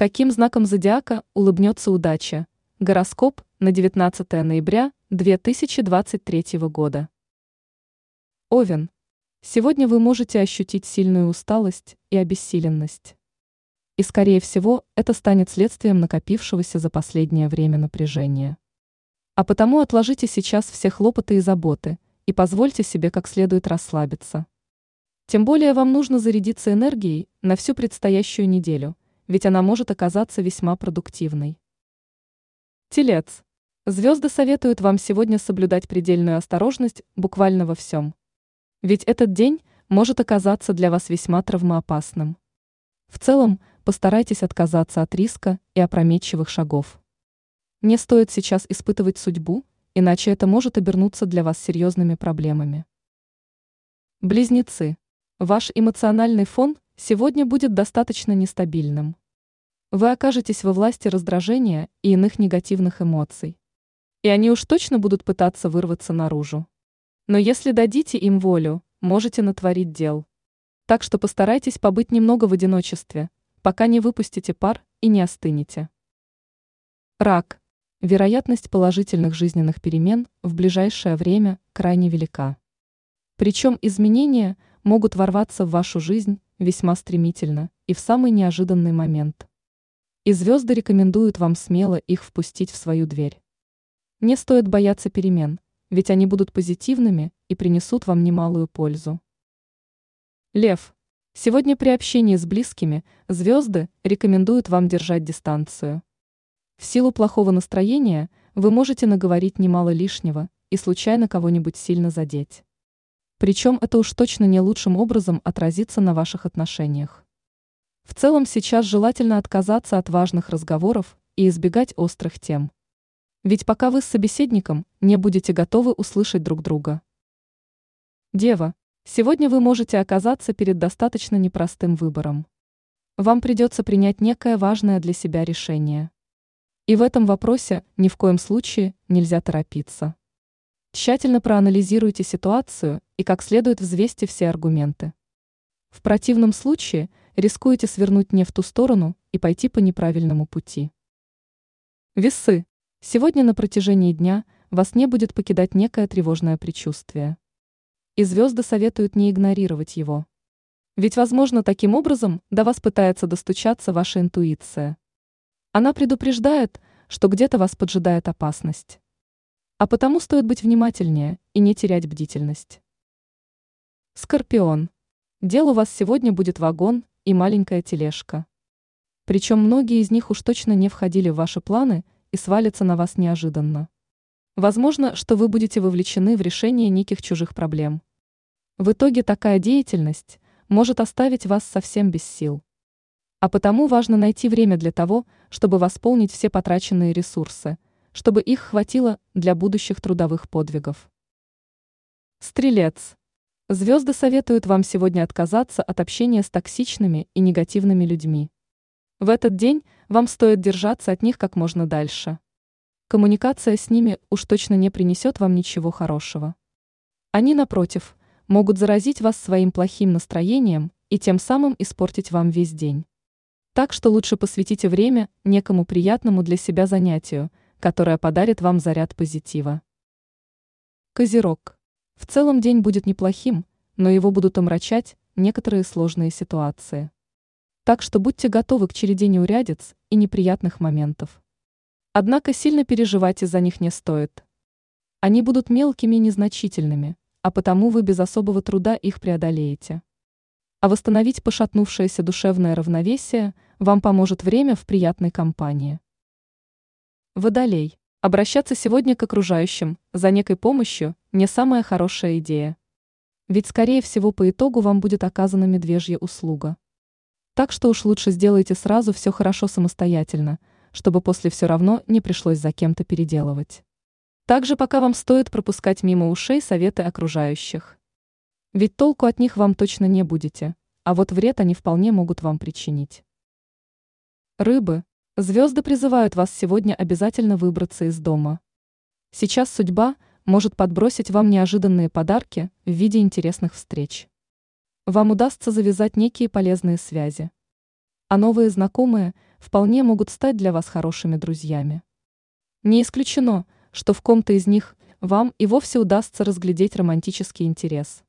Каким знаком зодиака улыбнется удача? Гороскоп на 19 ноября 2023 года. Овен. Сегодня вы можете ощутить сильную усталость и обессиленность. И, скорее всего, это станет следствием накопившегося за последнее время напряжения. А потому отложите сейчас все хлопоты и заботы и позвольте себе как следует расслабиться. Тем более вам нужно зарядиться энергией на всю предстоящую неделю – ведь она может оказаться весьма продуктивной. Телец. Звезды советуют вам сегодня соблюдать предельную осторожность буквально во всем. Ведь этот день может оказаться для вас весьма травмоопасным. В целом, постарайтесь отказаться от риска и опрометчивых шагов. Не стоит сейчас испытывать судьбу, иначе это может обернуться для вас серьезными проблемами. Близнецы. Ваш эмоциональный фон сегодня будет достаточно нестабильным. Вы окажетесь во власти раздражения и иных негативных эмоций. И они уж точно будут пытаться вырваться наружу. Но если дадите им волю, можете натворить дел. Так что постарайтесь побыть немного в одиночестве, пока не выпустите пар и не остынете. Рак. Вероятность положительных жизненных перемен в ближайшее время крайне велика. Причем изменения могут ворваться в вашу жизнь весьма стремительно и в самый неожиданный момент. И звезды рекомендуют вам смело их впустить в свою дверь. Не стоит бояться перемен, ведь они будут позитивными и принесут вам немалую пользу. Лев. Сегодня при общении с близкими звезды рекомендуют вам держать дистанцию. В силу плохого настроения вы можете наговорить немало лишнего и случайно кого-нибудь сильно задеть. Причем это уж точно не лучшим образом отразится на ваших отношениях. В целом сейчас желательно отказаться от важных разговоров и избегать острых тем. Ведь пока вы с собеседником не будете готовы услышать друг друга. Дева, сегодня вы можете оказаться перед достаточно непростым выбором. Вам придется принять некое важное для себя решение. И в этом вопросе ни в коем случае нельзя торопиться. Тщательно проанализируйте ситуацию и как следует взвесьте все аргументы. В противном случае – рискуете свернуть не в ту сторону и пойти по неправильному пути. Весы. Сегодня на протяжении дня вас не будет покидать некое тревожное предчувствие. И звезды советуют не игнорировать его. Ведь, возможно, таким образом до вас пытается достучаться ваша интуиция. Она предупреждает, что где-то вас поджидает опасность. А потому стоит быть внимательнее и не терять бдительность. Скорпион. Дел у вас сегодня будет вагон и маленькая тележка. Причем многие из них уж точно не входили в ваши планы и свалятся на вас неожиданно. Возможно, что вы будете вовлечены в решение неких чужих проблем. В итоге такая деятельность может оставить вас совсем без сил. А потому важно найти время для того, чтобы восполнить все потраченные ресурсы, чтобы их хватило для будущих трудовых подвигов. Стрелец. Звезды советуют вам сегодня отказаться от общения с токсичными и негативными людьми. В этот день вам стоит держаться от них как можно дальше. Коммуникация с ними уж точно не принесет вам ничего хорошего. Они, напротив, могут заразить вас своим плохим настроением и тем самым испортить вам весь день. Так что лучше посвятите время некому приятному для себя занятию, которое подарит вам заряд позитива. Козерог. В целом день будет неплохим, но его будут омрачать некоторые сложные ситуации. Так что будьте готовы к череде неурядиц и неприятных моментов. Однако сильно переживать из-за них не стоит. Они будут мелкими и незначительными, а потому вы без особого труда их преодолеете. А восстановить пошатнувшееся душевное равновесие вам поможет время в приятной компании. Водолей. Обращаться сегодня к окружающим за некой помощью не самая хорошая идея. Ведь, скорее всего, по итогу вам будет оказана медвежья услуга. Так что уж лучше сделайте сразу все хорошо самостоятельно, чтобы после все равно не пришлось за кем-то переделывать. Также пока вам стоит пропускать мимо ушей советы окружающих. Ведь толку от них вам точно не будете, а вот вред они вполне могут вам причинить. Рыбы, Звезды призывают вас сегодня обязательно выбраться из дома. Сейчас судьба может подбросить вам неожиданные подарки в виде интересных встреч. Вам удастся завязать некие полезные связи. А новые знакомые вполне могут стать для вас хорошими друзьями. Не исключено, что в ком-то из них вам и вовсе удастся разглядеть романтический интерес.